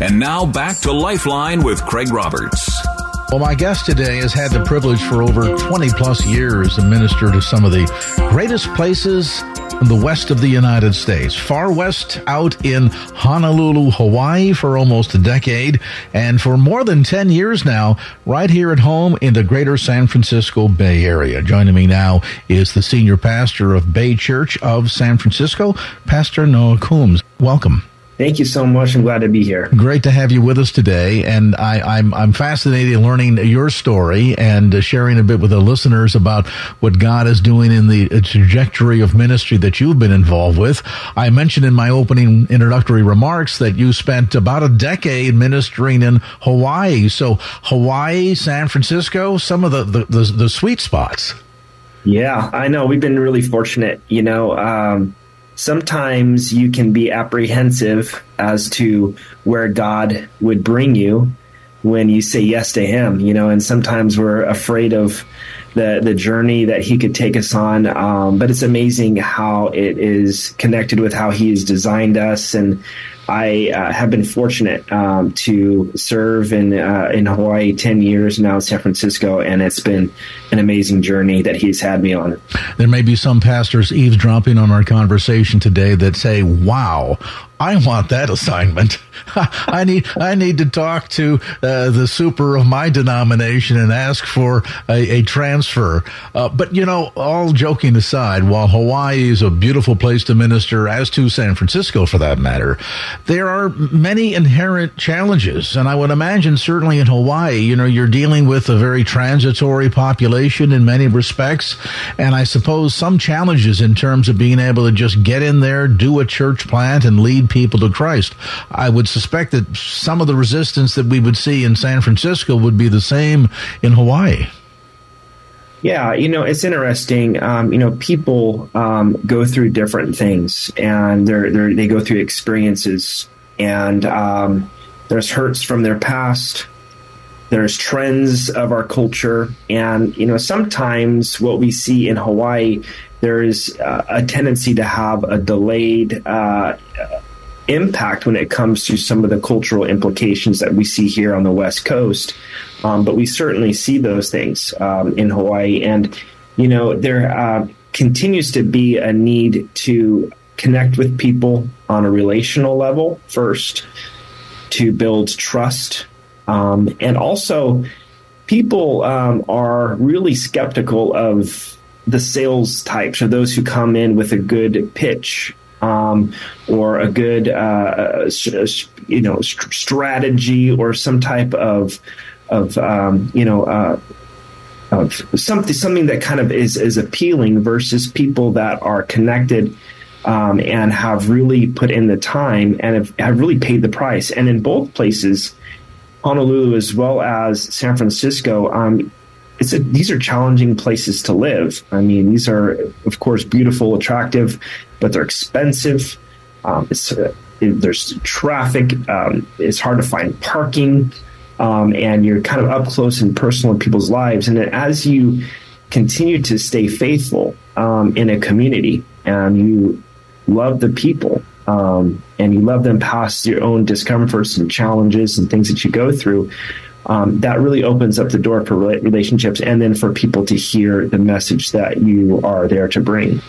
And now back to Lifeline with Craig Roberts. Well, my guest today has had the privilege for over 20 plus years to minister to some of the greatest places the west of the United States. Far west out in Honolulu, Hawaii for almost a decade, and for more than 10 years now, right here at home in the greater San Francisco Bay Area. Joining me now is the senior pastor of Bay Church of San Francisco, Pastor Noah Combs. Welcome. Thank you so much. I'm glad to be here. Great to have you with us today, and I, am I'm, I'm fascinated in learning your story and uh, sharing a bit with the listeners about what God is doing in the trajectory of ministry that you've been involved with. I mentioned in my opening introductory remarks that you spent about a decade ministering in Hawaii. So Hawaii, San Francisco, some of the the, the, the sweet spots. Yeah, I know. We've been really fortunate. You know. Um, sometimes you can be apprehensive as to where God would bring you when you say yes to Him, you know, and sometimes we're afraid of the the journey that He could take us on. Um, but it's amazing how it is connected with how He has designed us and I uh, have been fortunate um, to serve in uh, in Hawaii ten years now in San Francisco, and it's been an amazing journey that he's had me on. There may be some pastors eavesdropping on our conversation today that say, "Wow, I want that assignment. I need I need to talk to uh, the super of my denomination and ask for a, a transfer. Uh, but you know, all joking aside, while Hawaii is a beautiful place to minister, as to San Francisco for that matter, there are many inherent challenges, and I would imagine certainly in Hawaii, you know, you're dealing with a very transitory population in many respects, and I suppose some challenges in terms of being able to just get in there, do a church plant, and lead people to Christ. I would suspect that some of the resistance that we would see in San Francisco would be the same in Hawaii. Yeah, you know, it's interesting. Um, you know, people um, go through different things and they're, they're, they go through experiences, and um, there's hurts from their past. There's trends of our culture. And, you know, sometimes what we see in Hawaii, there's uh, a tendency to have a delayed uh, impact when it comes to some of the cultural implications that we see here on the West Coast. Um, but we certainly see those things um, in Hawaii. And, you know, there uh, continues to be a need to connect with people on a relational level first, to build trust. Um, and also, people um, are really skeptical of the sales types or those who come in with a good pitch um, or a good uh, you know strategy or some type of of um, you know uh, of something something that kind of is is appealing versus people that are connected um, and have really put in the time and have, have really paid the price. And in both places, Honolulu as well as San Francisco, um, it's a, these are challenging places to live. I mean, these are, of course, beautiful, attractive, but they're expensive. Um, it's, uh, it, there's traffic. Um, it's hard to find parking, um, and you're kind of up close and personal in people's lives. And as you continue to stay faithful um, in a community, and you love the people, um, and you love them past your own discomforts and challenges and things that you go through um, that really opens up the door for relationships and then for people to hear the message that you are there to bring.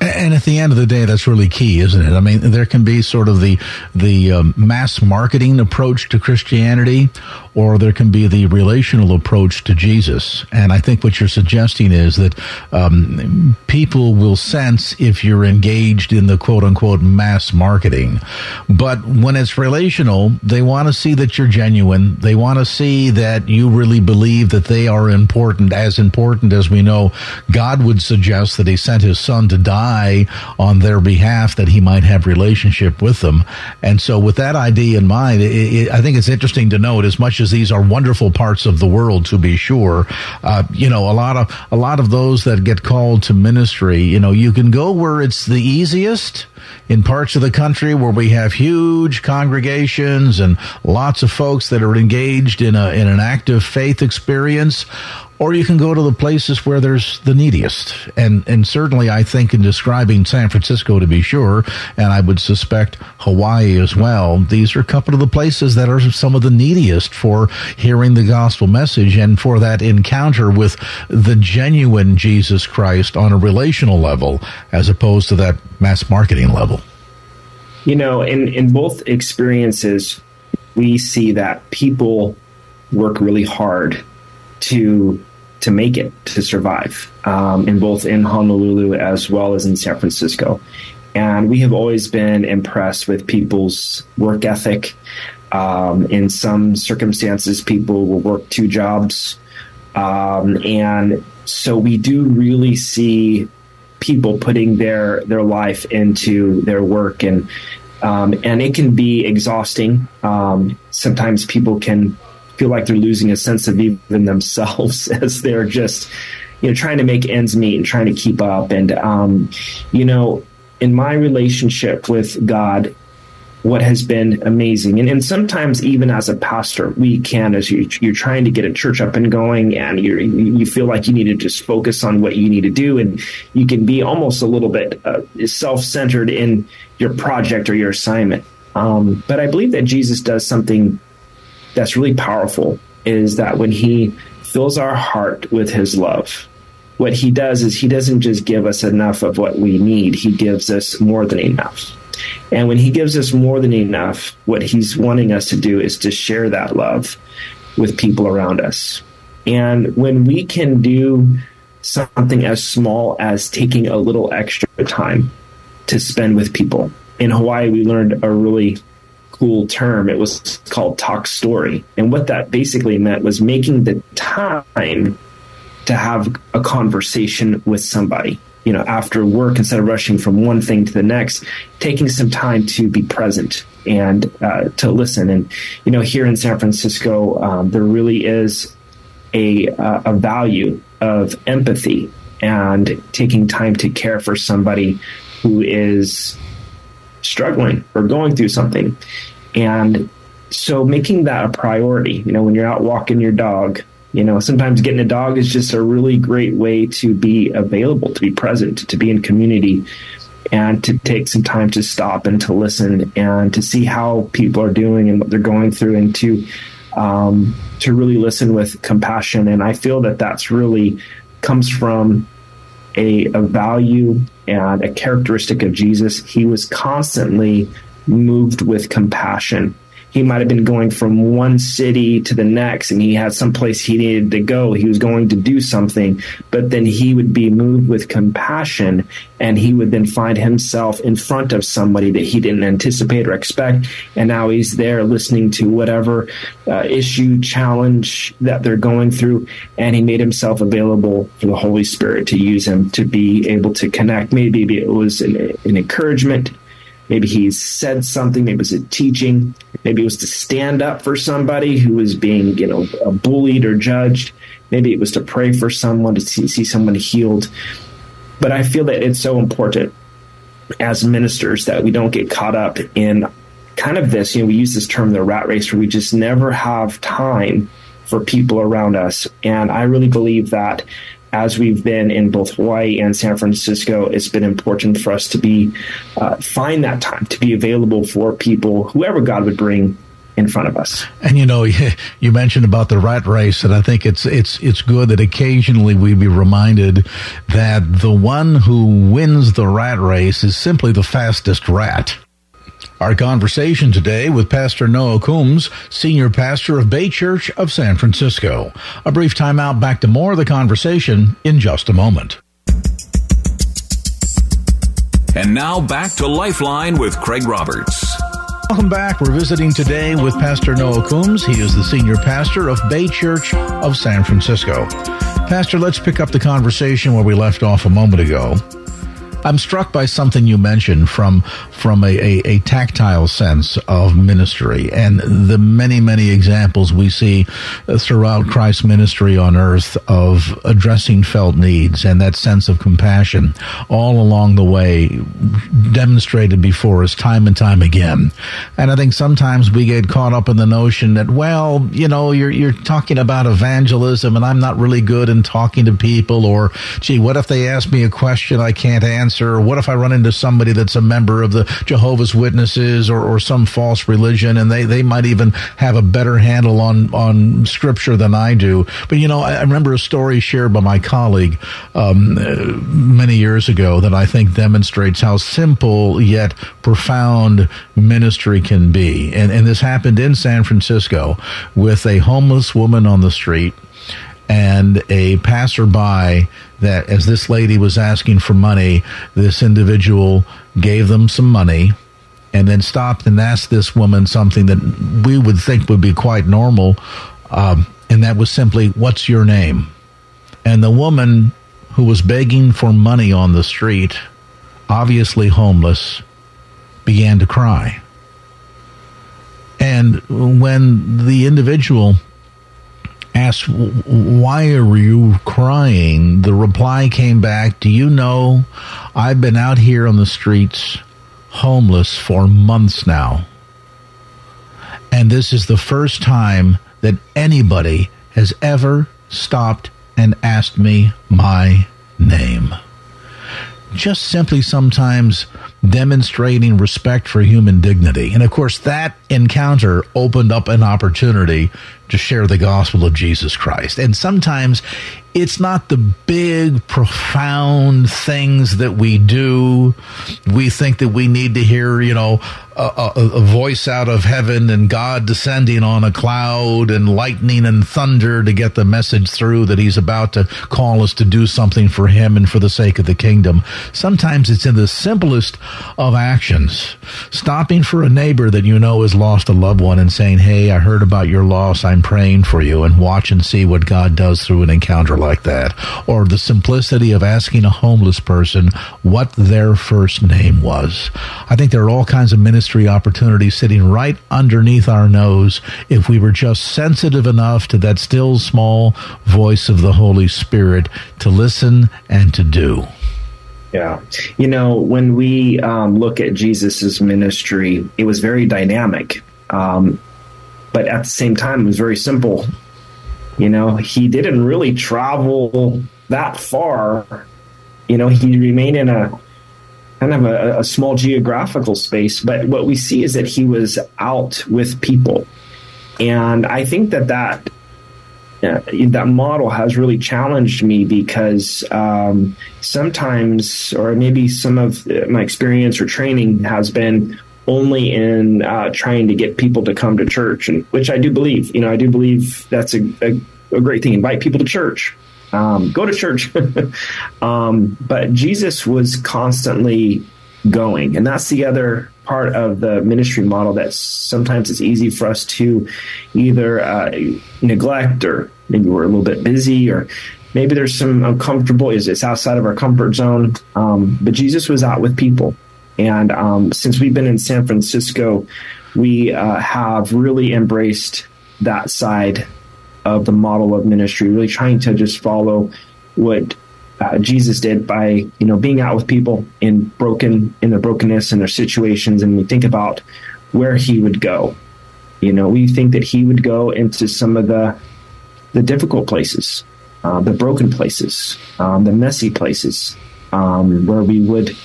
And at the end of the day, that's really key, isn't it? I mean, there can be sort of the the um, mass marketing approach to Christianity, or there can be the relational approach to Jesus. And I think what you're suggesting is that um, people will sense if you're engaged in the quote unquote mass marketing, but when it's relational, they want to see that you're genuine. They want to see that you really believe that they are important, as important as we know God would suggest that he sent his son to die on their behalf that he might have relationship with them. And so with that idea in mind, it, it, I think it's interesting to note as much as these are wonderful parts of the world to be sure, uh, you know, a lot of, a lot of those that get called to ministry, you know, you can go where it's the easiest in parts of the country where we have huge congregations and lots of folks that are engaged in a in an active faith experience or you can go to the places where there's the neediest. And and certainly I think in describing San Francisco to be sure, and I would suspect Hawaii as well, these are a couple of the places that are some of the neediest for hearing the gospel message and for that encounter with the genuine Jesus Christ on a relational level as opposed to that mass marketing level. You know, in, in both experiences, we see that people work really hard to to make it to survive um, in both in Honolulu as well as in San Francisco. And we have always been impressed with people's work ethic. Um, in some circumstances, people will work two jobs. Um, and so we do really see people putting their, their life into their work and, um, and it can be exhausting. Um, sometimes people can feel like they're losing a sense of even themselves as they're just you know trying to make ends meet and trying to keep up. And um, you know in my relationship with god what has been amazing and, and sometimes even as a pastor we can as you, you're trying to get a church up and going and you you feel like you need to just focus on what you need to do and you can be almost a little bit uh, self-centered in your project or your assignment. Um, but i believe that jesus does something that's really powerful is that when he fills our heart with his love, what he does is he doesn't just give us enough of what we need, he gives us more than enough. And when he gives us more than enough, what he's wanting us to do is to share that love with people around us. And when we can do something as small as taking a little extra time to spend with people. In Hawaii, we learned a really cool term. It was called talk story. And what that basically meant was making the time to have a conversation with somebody. You know, after work, instead of rushing from one thing to the next, taking some time to be present and uh, to listen. And, you know, here in San Francisco, um, there really is a, uh, a value of empathy and taking time to care for somebody who is struggling or going through something. And so making that a priority, you know, when you're out walking your dog, you know, sometimes getting a dog is just a really great way to be available, to be present, to be in community, and to take some time to stop and to listen and to see how people are doing and what they're going through, and to um, to really listen with compassion. And I feel that that's really comes from a, a value and a characteristic of Jesus. He was constantly moved with compassion he might have been going from one city to the next and he had some place he needed to go. He was going to do something, but then he would be moved with compassion and he would then find himself in front of somebody that he didn't anticipate or expect. And now he's there listening to whatever uh, issue, challenge that they're going through. And he made himself available for the Holy Spirit to use him to be able to connect. Maybe it was an, an encouragement Maybe he said something. Maybe it was a teaching. Maybe it was to stand up for somebody who was being, you know, bullied or judged. Maybe it was to pray for someone to see, see someone healed. But I feel that it's so important as ministers that we don't get caught up in kind of this. You know, we use this term, the rat race, where we just never have time for people around us. And I really believe that as we've been in both Hawaii and San Francisco, it's been important for us to be uh, find that time to be available for people, whoever God would bring in front of us. And you know, you mentioned about the rat race, and I think it's it's it's good that occasionally we be reminded that the one who wins the rat race is simply the fastest rat. Our conversation today with Pastor Noah Combs, Senior Pastor of Bay Church of San Francisco. A brief timeout back to more of the conversation in just a moment. And now back to Lifeline with Craig Roberts. Welcome back. We're visiting today with Pastor Noah Combs. He is the senior pastor of Bay Church of San Francisco. Pastor, let's pick up the conversation where we left off a moment ago. I'm struck by something you mentioned from from a, a, a, tactile sense of ministry and the many many examples we see throughout Christ's ministry on earth of addressing felt needs and that sense of compassion all along the way demonstrated before us time and time again. And I think sometimes we get caught up in the notion that well, you know, you're you're talking about evangelism and I'm not really good in talking to people or gee, what if they ask me a question I can't answer? Or what if I run into somebody that's a member of the Jehovah's Witnesses or, or some false religion and they, they might even have a better handle on, on scripture than I do? But you know, I, I remember a story shared by my colleague um, uh, many years ago that I think demonstrates how simple yet profound ministry can be. And, and this happened in San Francisco with a homeless woman on the street and a passerby that as this lady was asking for money, this individual gave them some money and then stopped and asked this woman something that we would think would be quite normal. Um, and that was simply, What's your name? And the woman who was begging for money on the street, obviously homeless, began to cry. And when the individual asked, Why are you crying? The reply came back, Do you know I've been out here on the streets homeless for months now? And this is the first time that anybody has ever stopped and asked me my name just simply sometimes demonstrating respect for human dignity. And of course, that encounter opened up an opportunity to share the gospel of Jesus Christ. And sometimes it's not the big, profound things that we do. We think that we need to hear, you know, a, a, a, voice out of heaven and God descending on a cloud and lightning and thunder to get the message through that He's about to call us to do something for Him and for the sake of the kingdom. Sometimes it's in the simplest of actions, stopping for a neighbor that you know has lost a loved one and saying, Hey, I heard about your loss. I'm praying for you and watch and see what God does through an encounter like that. Or the simplicity of asking a homeless person what their first name was. I think there are all kinds of ministry opportunities sitting right underneath our nose if we were just sensitive enough to that still small voice of the Holy Spirit to listen and to do. Yeah. You know, when we um, look at Jesus's ministry, it was very dynamic. Um, but at the same time, it was very simple. You know, he didn't really travel that far. You know, he remained in a kind of a, a small geographical space. But what we see is that he was out with people. And I think that that uh, that model has really challenged me because um, sometimes, or maybe some of my experience or training has been only in uh, trying to get people to come to church, and which I do believe. You know, I do believe that's a, a, a great thing. Invite people to church. Um, go to church. um, but Jesus was constantly going, and that's the other part of the ministry model that sometimes it's easy for us to either uh, neglect or maybe we're a little bit busy or maybe there's some uncomfortable is it's outside of our comfort zone um, but jesus was out with people and um, since we've been in San Francisco, we uh, have really embraced that side of the model of ministry, really trying to just follow what uh, Jesus did by you know being out with people in broken in their brokenness and their situations, and we think about where he would go. You know, we think that he would go into some of the the difficult places, uh, the broken places, um, the messy places, um, where we would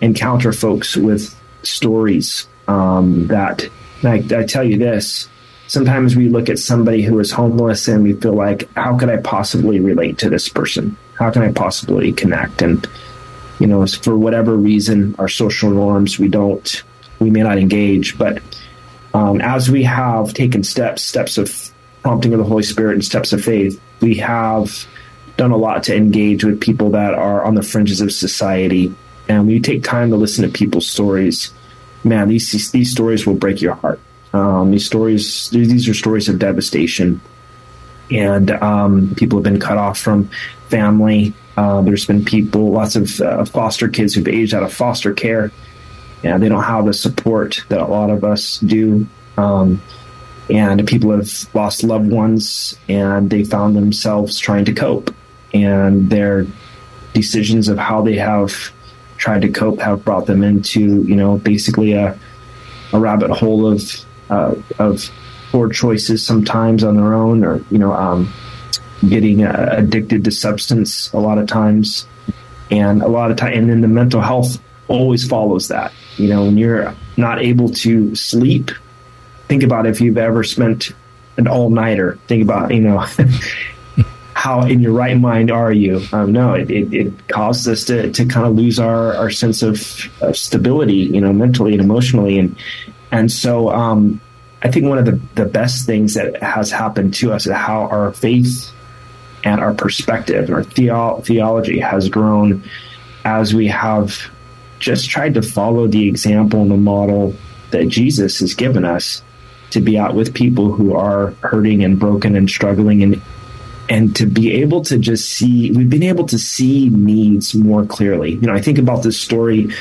encounter folks with stories um, that I, I tell you this sometimes we look at somebody who is homeless and we feel like how could i possibly relate to this person? How can i possibly connect? And you know for whatever reason our social norms we don't we may not engage. But um, as we have taken steps steps of prompting of the holy spirit and steps of faith we have done a lot to engage with people that are on the fringes of society and when you take time to listen to people's stories, man, these these stories will break your heart. Um, these stories, these are stories of devastation, and um, people have been cut off from family. Uh, there's been people, lots of uh, foster kids who've aged out of foster care. and they don't have the support that a lot of us do. Um, and people have lost loved ones and they found themselves trying to cope. And their decisions of how they have tried to cope have brought them into, you know, basically a, a rabbit hole of, uh, of poor choices sometimes on their own or, you know, um, getting uh, addicted to substance a lot of times. And a lot of time, and then the mental health always follows that. You know, when you're not able to sleep, think about if you've ever spent an all nighter. Think about, you know, how in your right mind are you? Um, no, it, it, it, causes us to, to kind of lose our, our sense of, of stability, you know, mentally and emotionally. And, and so, um, I think one of the, the best things that has happened to us is how our faith and our perspective and our theo- theology has grown as we have just tried to follow the example and the model that Jesus has given us to be out with people who are hurting and broken and struggling and and to be able to just see we've been able to see needs more clearly. You know i think about this story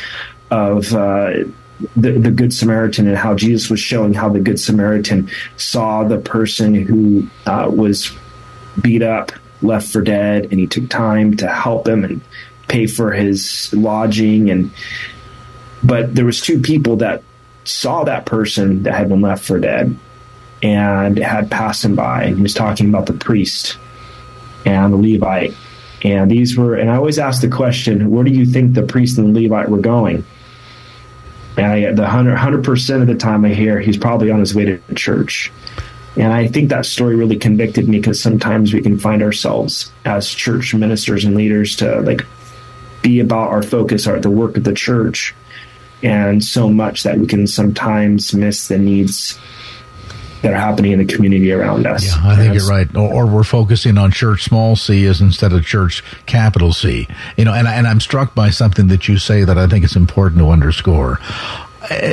of uh, the, the good samaritan and how jesus was showing how the good samaritan saw the person who uh, was beat up left for dead and he took time to help him and pay for his lodging and but there was two people that saw that person that had been left for dead and had passed him by. And he was talking about the priest and the Levite. And these were, and I always ask the question, where do you think the priest and the Levite were going? And I, the 100 percent of the time I hear he's probably on his way to church. And I think that story really convicted me because sometimes we can find ourselves as church ministers and leaders to like be about our focus, our the work of the church, and so much that we can sometimes miss the needs that are happening in the community around us. Yeah, I think you're right. Or, or, we're focusing on church small c as instead of church capital C. You know, and, and I'm struck by something that you say that I think it's important to underscore.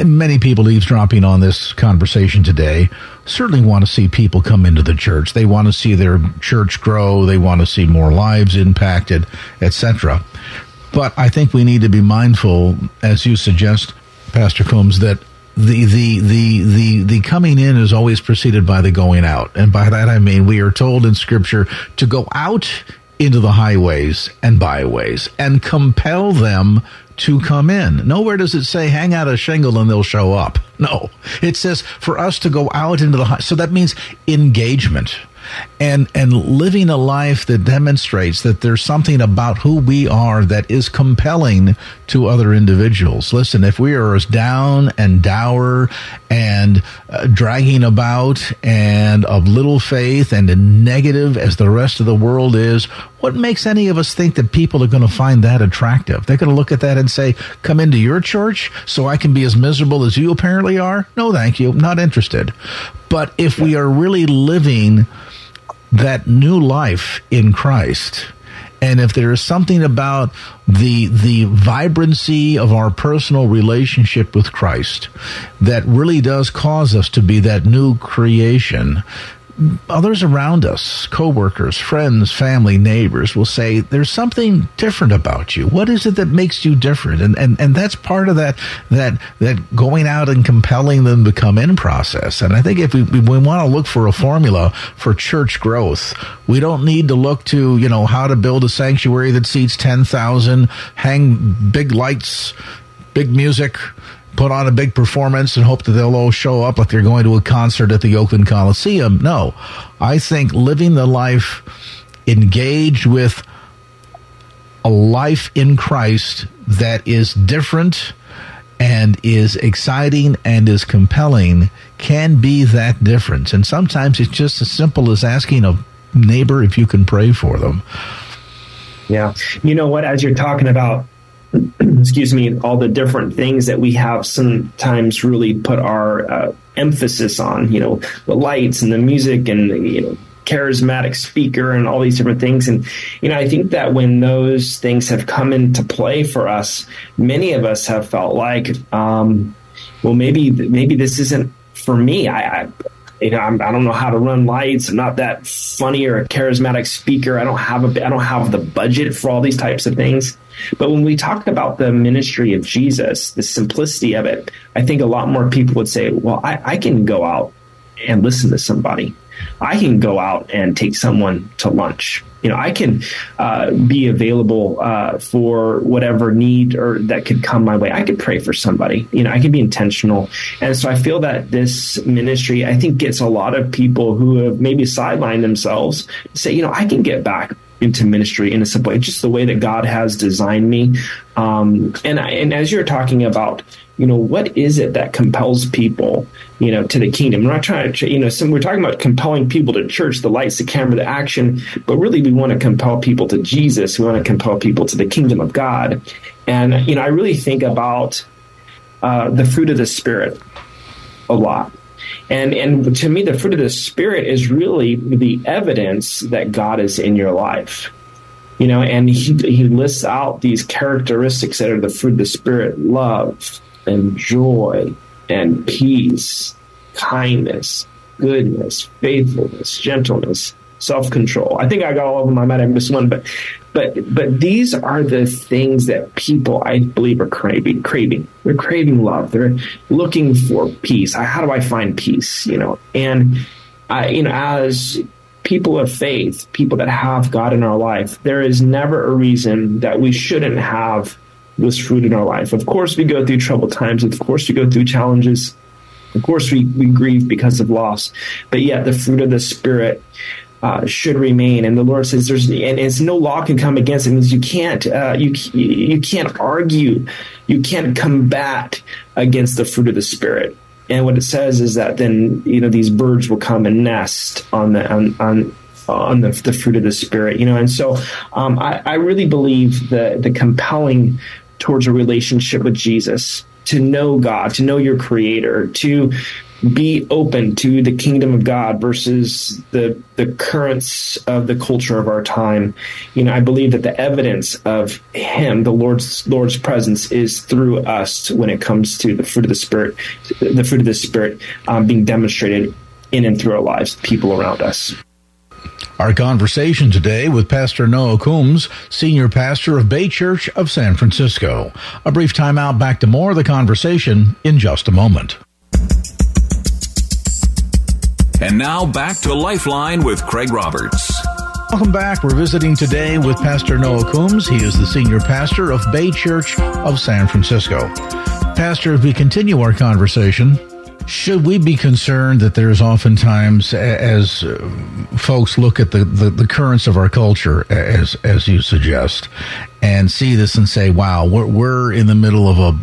Many people eavesdropping on this conversation today certainly want to see people come into the church. They want to see their church grow. They want to see more lives impacted, etc. But I think we need to be mindful, as you suggest, Pastor Combs, that the, the the the the coming in is always preceded by the going out. And by that i mean we are told in scripture to go out into the highways and byways and compel them to come in. Nowhere does it say hang out a shingle and they'll show up. No. It says for us to go out into the high so that means engagement and and living a life that demonstrates that there's something about who we are that is compelling to other individuals. Listen, if we are as down and dour and uh, dragging about and of little faith and negative as the rest of the world is, what makes any of us think that people are going to find that attractive? They're going to look at that and say, "Come into your church so I can be as miserable as you apparently are?" No, thank you. Not interested. But if we are really living that new life in Christ. And if there is something about the the vibrancy of our personal relationship with Christ that really does cause us to be that new creation, others around us, coworkers, friends, family, neighbors will say, there's something different about you. What is it that makes you different? And, and, and that's part of that, that, that going out and compelling them to come in process. And I think if we, we want to look for a formula for church growth, we don't need to look to, you know, how to build a sanctuary that seats 10,000, hang big lights, big music, put on a big performance and hope that they'll all show up like they're going to a concert at the Oakland Coliseum. No, I think living the life engaged with a life in Christ that is different and is exciting and is compelling can be that difference. And sometimes it's just as simple as asking a neighbor if you can pray for them. Yeah. You know what? As you're talking about excuse me, all the different things that we have sometimes really put our uh, emphasis on, you know, the lights and the music and, you know, charismatic speaker and all these different things. And, you know, I think that when those things have come into play for us, many of us have felt like, um, well, maybe maybe this isn't for me. I, I you know, I'm, I do not know how to run lights. I'm not that funny or a charismatic speaker. I don't have a, I don't have the budget for all these types of things. But when we talk about the ministry of Jesus, the simplicity of it, I think a lot more people would say, well, I, I can go out and listen to somebody. I can go out and take someone to lunch. You know, I can uh, be available uh, for whatever need or that could come my way. I could pray for somebody. You know, I can be intentional. And so I feel that this ministry, I think, gets a lot of people who have maybe sidelined themselves to say, you know, I can get back into ministry in a simple just the way that God has designed me. Um, and I, and as you're talking about, you know, what is it that compels people, you know, to the kingdom? We're not trying to, you know, some, we're talking about compelling people to church, the lights, the camera, the action, but really we want to compel people to Jesus. We want to compel people to the kingdom of God. And, you know, I really think about uh, the fruit of the Spirit a lot. And and to me, the fruit of the spirit is really the evidence that God is in your life. You know, and he he lists out these characteristics that are the fruit of the spirit: love and joy and peace, kindness, goodness, faithfulness, gentleness, self control. I think I got all of them. I might have missed one, but but but these are the things that people I believe are craving. Craving. They're craving love. They're looking for peace. How do I find peace? You know, and I, you know, as people of faith, people that have God in our life, there is never a reason that we shouldn't have this fruit in our life. Of course, we go through troubled times. Of course, we go through challenges. Of course, we, we grieve because of loss. But yet, the fruit of the Spirit uh, should remain. And the Lord says there's and it's no law can come against it. it means you can't uh, you you can't argue, you can't combat against the fruit of the Spirit. And what it says is that then you know these birds will come and nest on the on, on on the, the fruit of the spirit, you know, and so um, I, I really believe the the compelling towards a relationship with Jesus, to know God, to know your Creator, to be open to the kingdom of God versus the the currents of the culture of our time. You know, I believe that the evidence of Him, the Lord's Lord's presence, is through us when it comes to the fruit of the Spirit, the fruit of the Spirit um, being demonstrated in and through our lives, people around us. Our conversation today with Pastor Noah Combs, Senior Pastor of Bay Church of San Francisco. A brief timeout back to more of the conversation in just a moment. And now back to Lifeline with Craig Roberts. Welcome back. We're visiting today with Pastor Noah Combs. He is the senior pastor of Bay Church of San Francisco. Pastor, as we continue our conversation, should we be concerned that there's oftentimes, as uh, folks look at the, the, the, currents of our culture, as as you suggest, and see this and say, "Wow, we're, we're in the middle of a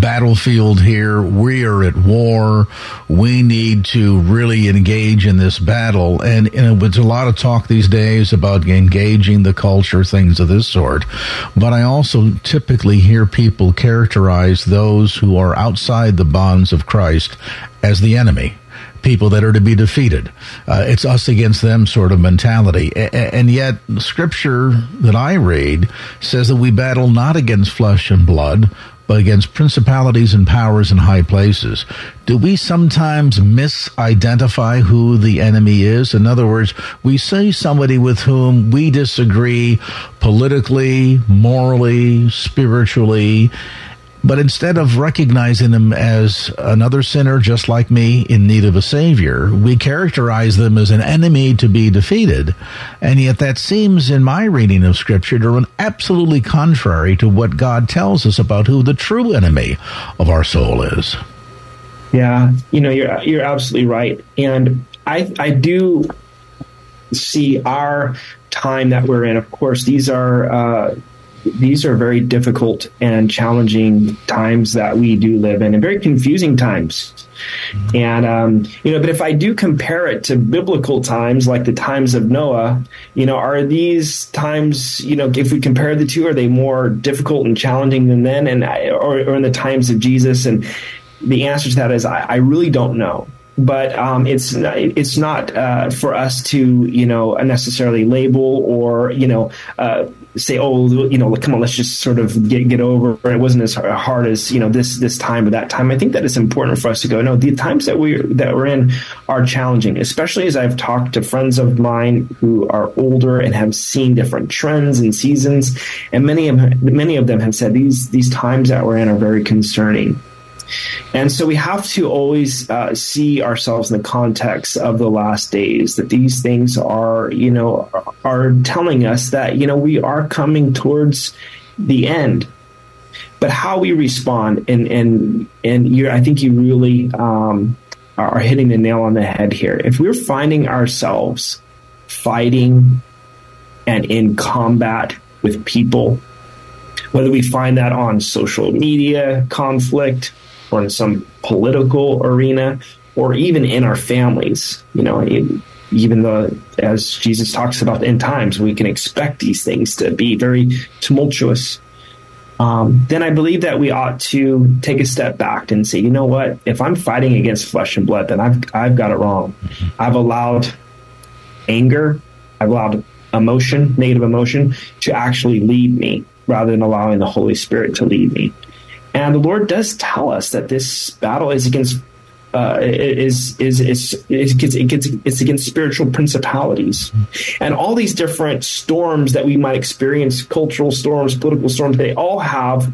battlefield here. We are at war. We need to really engage in this battle. And, and there's a lot of talk these days about engaging the culture, things of this sort. But I also typically hear people characterize those who are outside the bonds of Christ as the enemy people that are to be defeated. Uh, it's us against them sort of mentality. And yet, scripture that I read says that we battle not against flesh and blood, but against principalities and powers in high places. Do we sometimes misidentify who the enemy is? In other words, we say somebody with whom we disagree politically, morally, spiritually, but instead of recognizing them as another sinner just like me in need of a savior, we characterize them as an enemy to be defeated. And yet that seems in my reading of scripture to run absolutely contrary to what God tells us about who the true enemy of our soul is. Yeah, you know, you're you're absolutely right. And I I do see our time that we're in. Of course, these are uh, these are very difficult and challenging times that we do live in, and very confusing times. And um, you know, but if I do compare it to biblical times, like the times of Noah, you know, are these times, you know, if we compare the two, are they more difficult and challenging than then, and or, or in the times of Jesus? And the answer to that is, I, I really don't know. But um, it's it's not uh, for us to you know necessarily label or you know uh, say oh you know come on let's just sort of get get over it. it wasn't as hard as you know this this time or that time. I think that it's important for us to go no the times that we that we're in are challenging, especially as I've talked to friends of mine who are older and have seen different trends and seasons, and many of many of them have said these these times that we're in are very concerning. And so we have to always uh, see ourselves in the context of the last days that these things are, you know, are telling us that, you know, we are coming towards the end. But how we respond, and and and you, I think you really um, are hitting the nail on the head here. If we're finding ourselves fighting and in combat with people, whether we find that on social media conflict, or in some political arena or even in our families. You know, even though, as Jesus talks about in times, we can expect these things to be very tumultuous. Um, then I believe that we ought to take a step back and say, you know what? If I'm fighting against flesh and blood, then I've I've got it wrong. I've allowed anger, I've allowed emotion, negative emotion, to actually lead me rather than allowing the Holy Spirit to lead me. And the Lord does tell us that this battle is against uh, is, is is is it's against spiritual principalities, and all these different storms that we might experience, cultural storms, political storms, they all have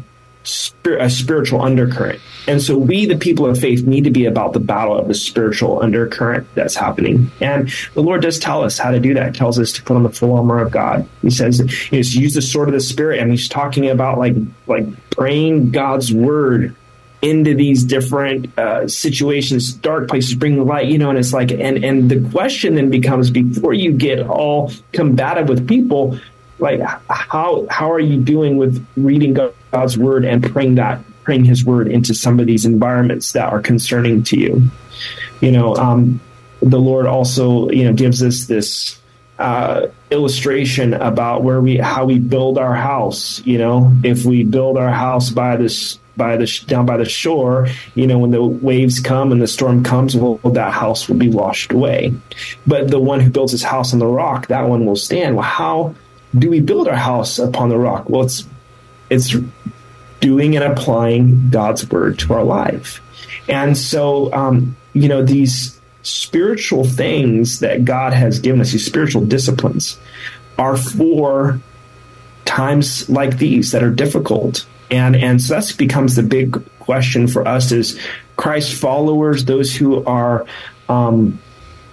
a spiritual undercurrent. And so we, the people of faith, need to be about the battle of the spiritual undercurrent that's happening. And the Lord does tell us how to do that. He tells us to put on the full armor of God. He says, you know, use the sword of the spirit. And he's talking about like, like praying God's word into these different uh, situations, dark places, bring the light, you know, and it's like, and, and the question then becomes before you get all combative with people, like how, how are you doing with reading God? God's word and praying that praying His word into some of these environments that are concerning to you. You know, um, the Lord also you know gives us this uh, illustration about where we how we build our house. You know, if we build our house by this by the down by the shore, you know, when the waves come and the storm comes, well, that house will be washed away. But the one who builds his house on the rock, that one will stand. Well, how do we build our house upon the rock? Well, it's it's doing and applying God's word to our life. And so, um, you know, these spiritual things that God has given us, these spiritual disciplines, are for times like these that are difficult. And and so that becomes the big question for us as Christ followers, those who are um,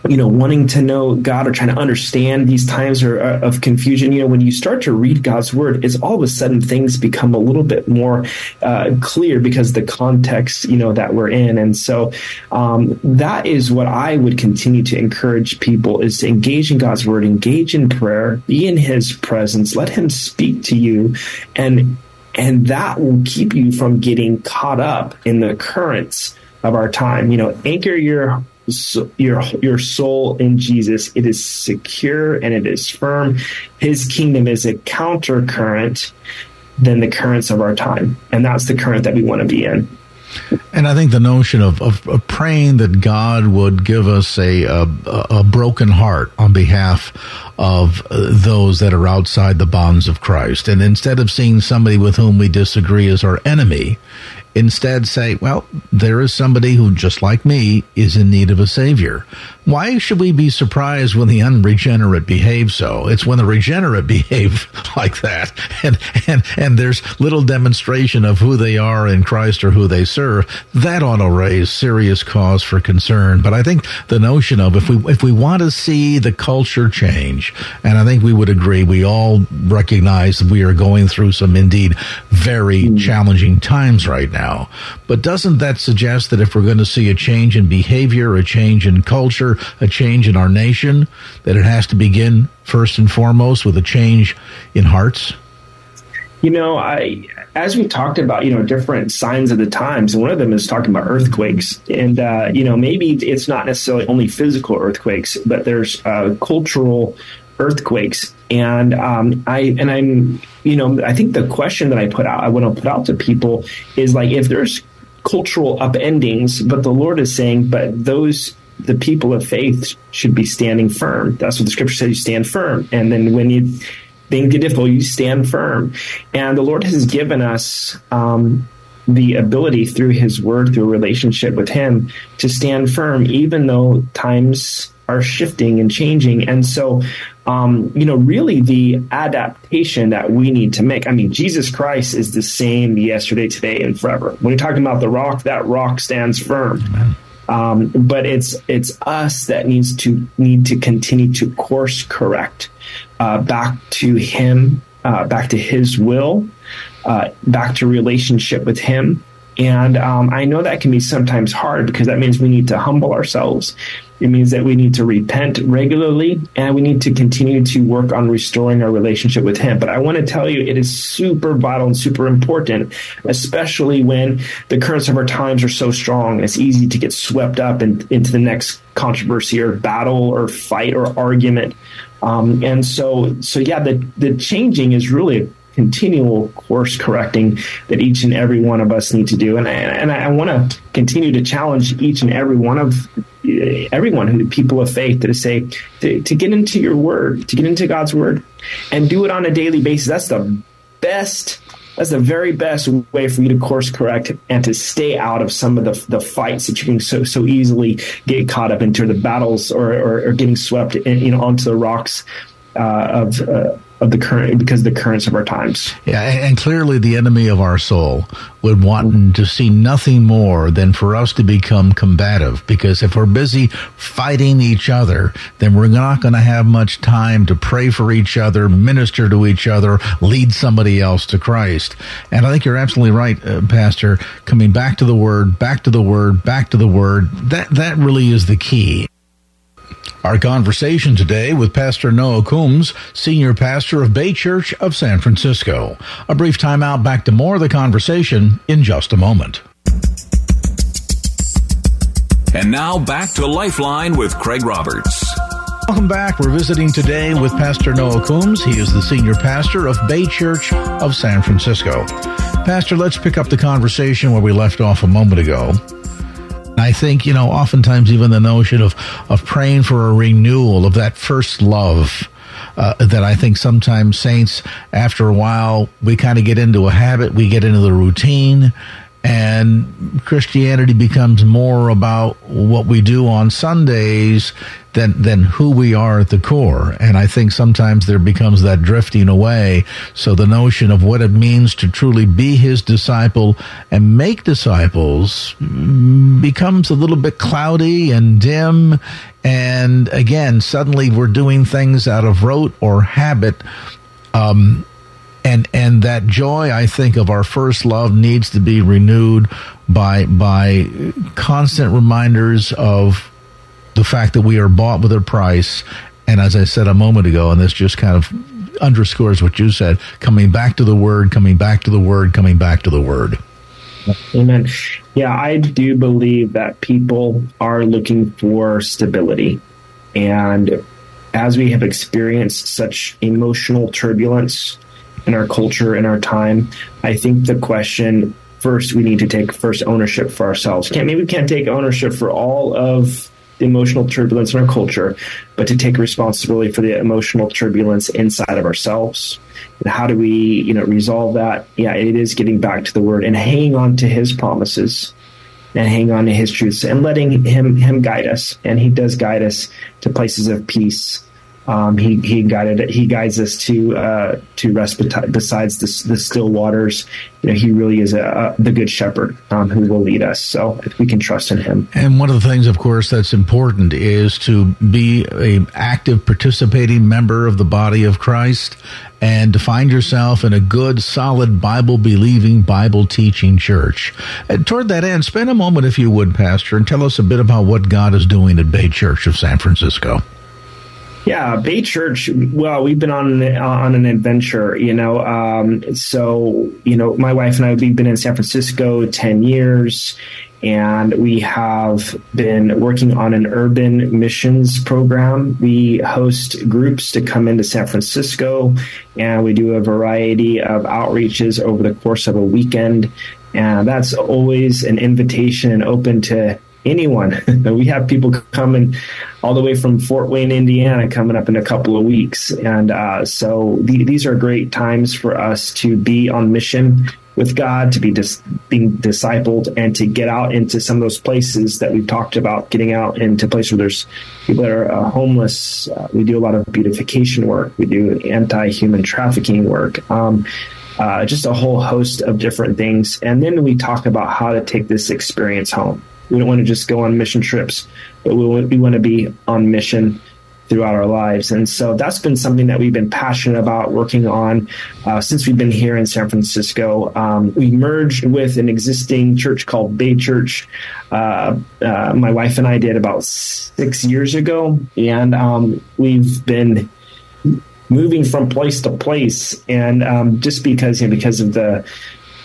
you know, wanting to know God or trying to understand these times of confusion, you know, when you start to read God's word, it's all of a sudden things become a little bit more uh, clear because the context, you know, that we're in. And so um, that is what I would continue to encourage people is to engage in God's word, engage in prayer, be in his presence, let him speak to you and and that will keep you from getting caught up in the currents of our time. You know, anchor your your your soul in Jesus. It is secure and it is firm. His kingdom is a counter current than the currents of our time, and that's the current that we want to be in. And I think the notion of, of, of, praying that God would give us a, a, a broken heart on behalf of uh, those that are outside the bonds of Christ. And instead of seeing somebody with whom we disagree as our enemy, Instead, say, well, there is somebody who, just like me, is in need of a savior. Why should we be surprised when the unregenerate behave so? It's when the regenerate behave like that, and and and there's little demonstration of who they are in Christ or who they serve. That ought to raise serious cause for concern. But I think the notion of if we if we want to see the culture change, and I think we would agree, we all recognize that we are going through some indeed very mm. challenging times right now. But doesn't that suggest that if we're going to see a change in behavior, a change in culture, a change in our nation, that it has to begin first and foremost with a change in hearts? You know, I as we talked about, you know, different signs of the times, and one of them is talking about earthquakes, and uh, you know, maybe it's not necessarily only physical earthquakes, but there's uh, cultural earthquakes, and um, I and I'm, you know, I think the question that I put out, I want to put out to people is like, if there's cultural upendings, but the Lord is saying, but those the people of faith should be standing firm. That's what the scripture says. You stand firm, and then when you things get difficult, you stand firm. And the Lord has given us um, the ability through His Word, through a relationship with Him, to stand firm, even though times are shifting and changing. And so, um, you know, really the adaptation that we need to make. I mean, Jesus Christ is the same yesterday, today, and forever. When you're talking about the rock, that rock stands firm. Um, but it's it's us that needs to need to continue to course correct uh, back to Him, uh, back to His will, uh, back to relationship with Him. And um, I know that can be sometimes hard because that means we need to humble ourselves. It means that we need to repent regularly and we need to continue to work on restoring our relationship with Him. But I want to tell you, it is super vital and super important, especially when the currents of our times are so strong. It's easy to get swept up in, into the next controversy or battle or fight or argument. Um, and so, so yeah, the, the changing is really continual course correcting that each and every one of us need to do. And I, and I want to continue to challenge each and every one of everyone who people of faith to say to, to get into your word, to get into God's word and do it on a daily basis. That's the best that's the very best way for you to course correct and to stay out of some of the, the fights that you can so so easily get caught up into the battles or, or, or getting swept in, you know onto the rocks uh, of uh, of the current because the currents of our times. Yeah, and clearly the enemy of our soul would want to see nothing more than for us to become combative. Because if we're busy fighting each other, then we're not going to have much time to pray for each other, minister to each other, lead somebody else to Christ. And I think you're absolutely right, uh, Pastor. Coming back to the Word, back to the Word, back to the Word. That that really is the key. Our conversation today with Pastor Noah Combs, Senior Pastor of Bay Church of San Francisco. A brief timeout back to more of the conversation in just a moment. And now back to Lifeline with Craig Roberts. Welcome back. We're visiting today with Pastor Noah Combs. He is the senior pastor of Bay Church of San Francisco. Pastor, let's pick up the conversation where we left off a moment ago. I think, you know, oftentimes even the notion of, of praying for a renewal of that first love. Uh, that I think sometimes saints, after a while, we kind of get into a habit, we get into the routine, and Christianity becomes more about what we do on Sundays than than who we are at the core. And I think sometimes there becomes that drifting away. So the notion of what it means to truly be his disciple and make disciples becomes a little bit cloudy and dim. And again, suddenly we're doing things out of rote or habit. Um, and and that joy I think of our first love needs to be renewed by by constant reminders of the fact that we are bought with a price. And as I said a moment ago and this just kind of underscores what you said coming back to the word coming back to the word coming back to the word. Amen. Yeah I do believe that people are looking for stability. And as we have experienced such emotional turbulence in our culture, in our time. I think the question first we need to take first ownership for ourselves. Can't maybe we can't take ownership for all of the emotional turbulence in our culture, but to take responsibility for the emotional turbulence inside of ourselves. And how do we, you know, resolve that? Yeah, it is getting back to the word and hanging on to his promises and hang on to his truths and letting him him guide us. And he does guide us to places of peace um, he he guided he guides us to uh, to rest besides the, the still waters. You know, he really is a, a the good shepherd um, who will lead us. So we can trust in him. And one of the things, of course, that's important is to be a active, participating member of the body of Christ, and to find yourself in a good, solid, Bible believing, Bible teaching church. And toward that end, spend a moment, if you would, Pastor, and tell us a bit about what God is doing at Bay Church of San Francisco. Yeah, Bay Church. Well, we've been on an, on an adventure, you know. Um, so, you know, my wife and I we've been in San Francisco ten years, and we have been working on an urban missions program. We host groups to come into San Francisco, and we do a variety of outreaches over the course of a weekend. And that's always an invitation and open to anyone. we have people coming all the way from Fort Wayne, Indiana, coming up in a couple of weeks, and uh, so the, these are great times for us to be on mission with God, to be dis- being discipled, and to get out into some of those places that we've talked about, getting out into places where there's people that are uh, homeless. Uh, we do a lot of beautification work. We do anti-human trafficking work. Um, uh, just a whole host of different things. And then we talk about how to take this experience home. We don't want to just go on mission trips, but we want, we want to be on mission throughout our lives. And so that's been something that we've been passionate about working on uh, since we've been here in San Francisco. Um, we merged with an existing church called Bay Church. Uh, uh, my wife and I did about six years ago, and um, we've been moving from place to place. And um, just because you know, because of the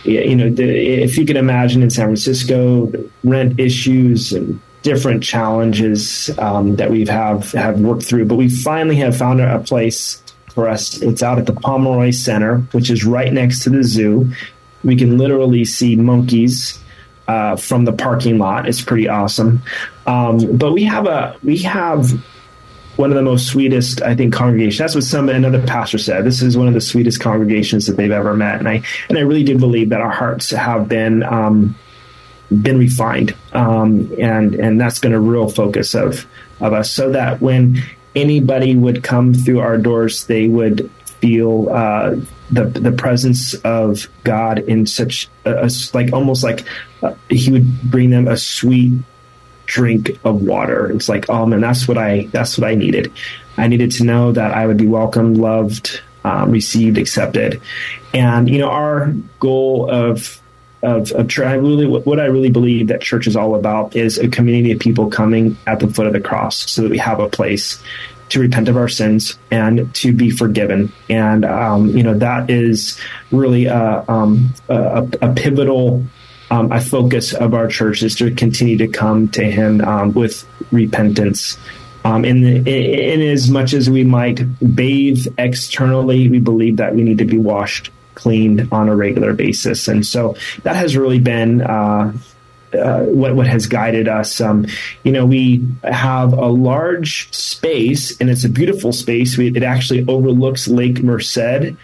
you know, the, if you can imagine in San Francisco, rent issues and different challenges um, that we've have have worked through, but we finally have found a place for us. It's out at the Pomeroy Center, which is right next to the zoo. We can literally see monkeys uh, from the parking lot. It's pretty awesome. Um, but we have a we have one of the most sweetest, I think, congregations. That's what some another pastor said. This is one of the sweetest congregations that they've ever met, and I and I really do believe that our hearts have been um, been refined, um, and and that's been a real focus of of us, so that when anybody would come through our doors, they would feel uh, the the presence of God in such a, a like almost like uh, He would bring them a sweet drink of water. It's like, oh man, that's what I that's what I needed. I needed to know that I would be welcomed, loved, um, received, accepted, and you know our goal of of, of I really what I really believe that church is all about is a community of people coming at the foot of the cross, so that we have a place to repent of our sins and to be forgiven. And um, you know that is really a, um, a, a pivotal um, a focus of our church is to continue to come to Him um, with repentance. Um, in, in, in as much as we might bathe externally, we believe that we need to be washed cleaned on a regular basis, and so that has really been. Uh, uh, what what has guided us. Um, you know, we have a large space, and it's a beautiful space. We, it actually overlooks Lake Merced.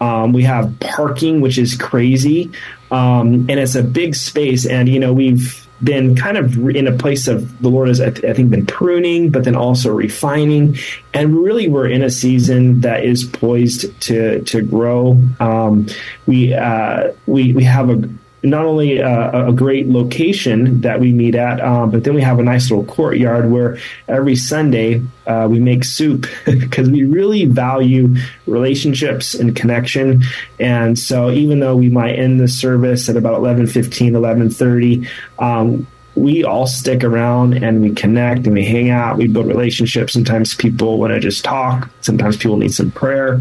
Um, we have parking, which is crazy, um, and it's a big space. And you know, we've been kind of in a place of the Lord has, I, think, been pruning, but then also refining, and really we're in a season that is poised to to grow. Um, we uh, we we have a not only a, a, great location that we meet at, um, but then we have a nice little courtyard where every Sunday uh, we make soup because we really value relationships and connection. And so even though we might end the service at about 11.15, 11.30, um, we all stick around and we connect and we hang out. We build relationships. Sometimes people want to just talk. Sometimes people need some prayer.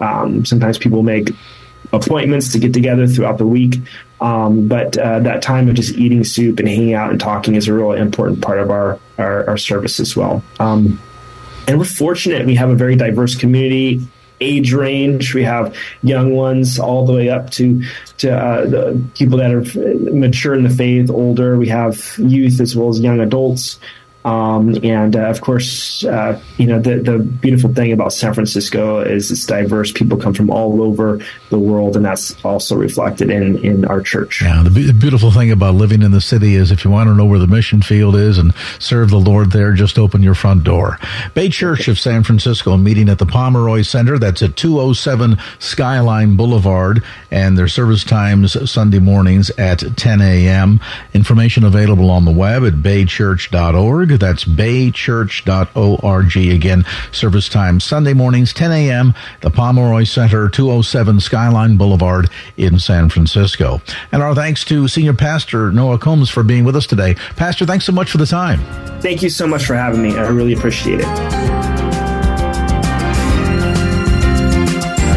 Um, sometimes people make appointments to get together throughout the week. Um, but uh, that time of just eating soup and hanging out and talking is a really important part of our, our, our service as well. Um, and we're fortunate we have a very diverse community age range. We have young ones all the way up to to uh, the people that are mature in the faith, older. We have youth as well as young adults. Um, and uh, of course, uh, you know the the beautiful thing about San Francisco is it's diverse. People come from all over the world, and that's also reflected in in our church. Yeah, the, b- beautiful thing about living in the city is if you want to know where the mission field is and serve the Lord there, just open your front door. Bay Church of San Francisco meeting at the Pomeroy Center. That's at 207 Skyline Boulevard, and their service times Sunday mornings at 10 a.m. Information available on the web at baychurch.org. That's baychurch.org. Again, service time Sunday mornings, 10 a.m., the Pomeroy Center, 207 Skyline Boulevard in San Francisco. And our thanks to Senior Pastor Noah Combs for being with us today. Pastor, thanks so much for the time. Thank you so much for having me. I really appreciate it.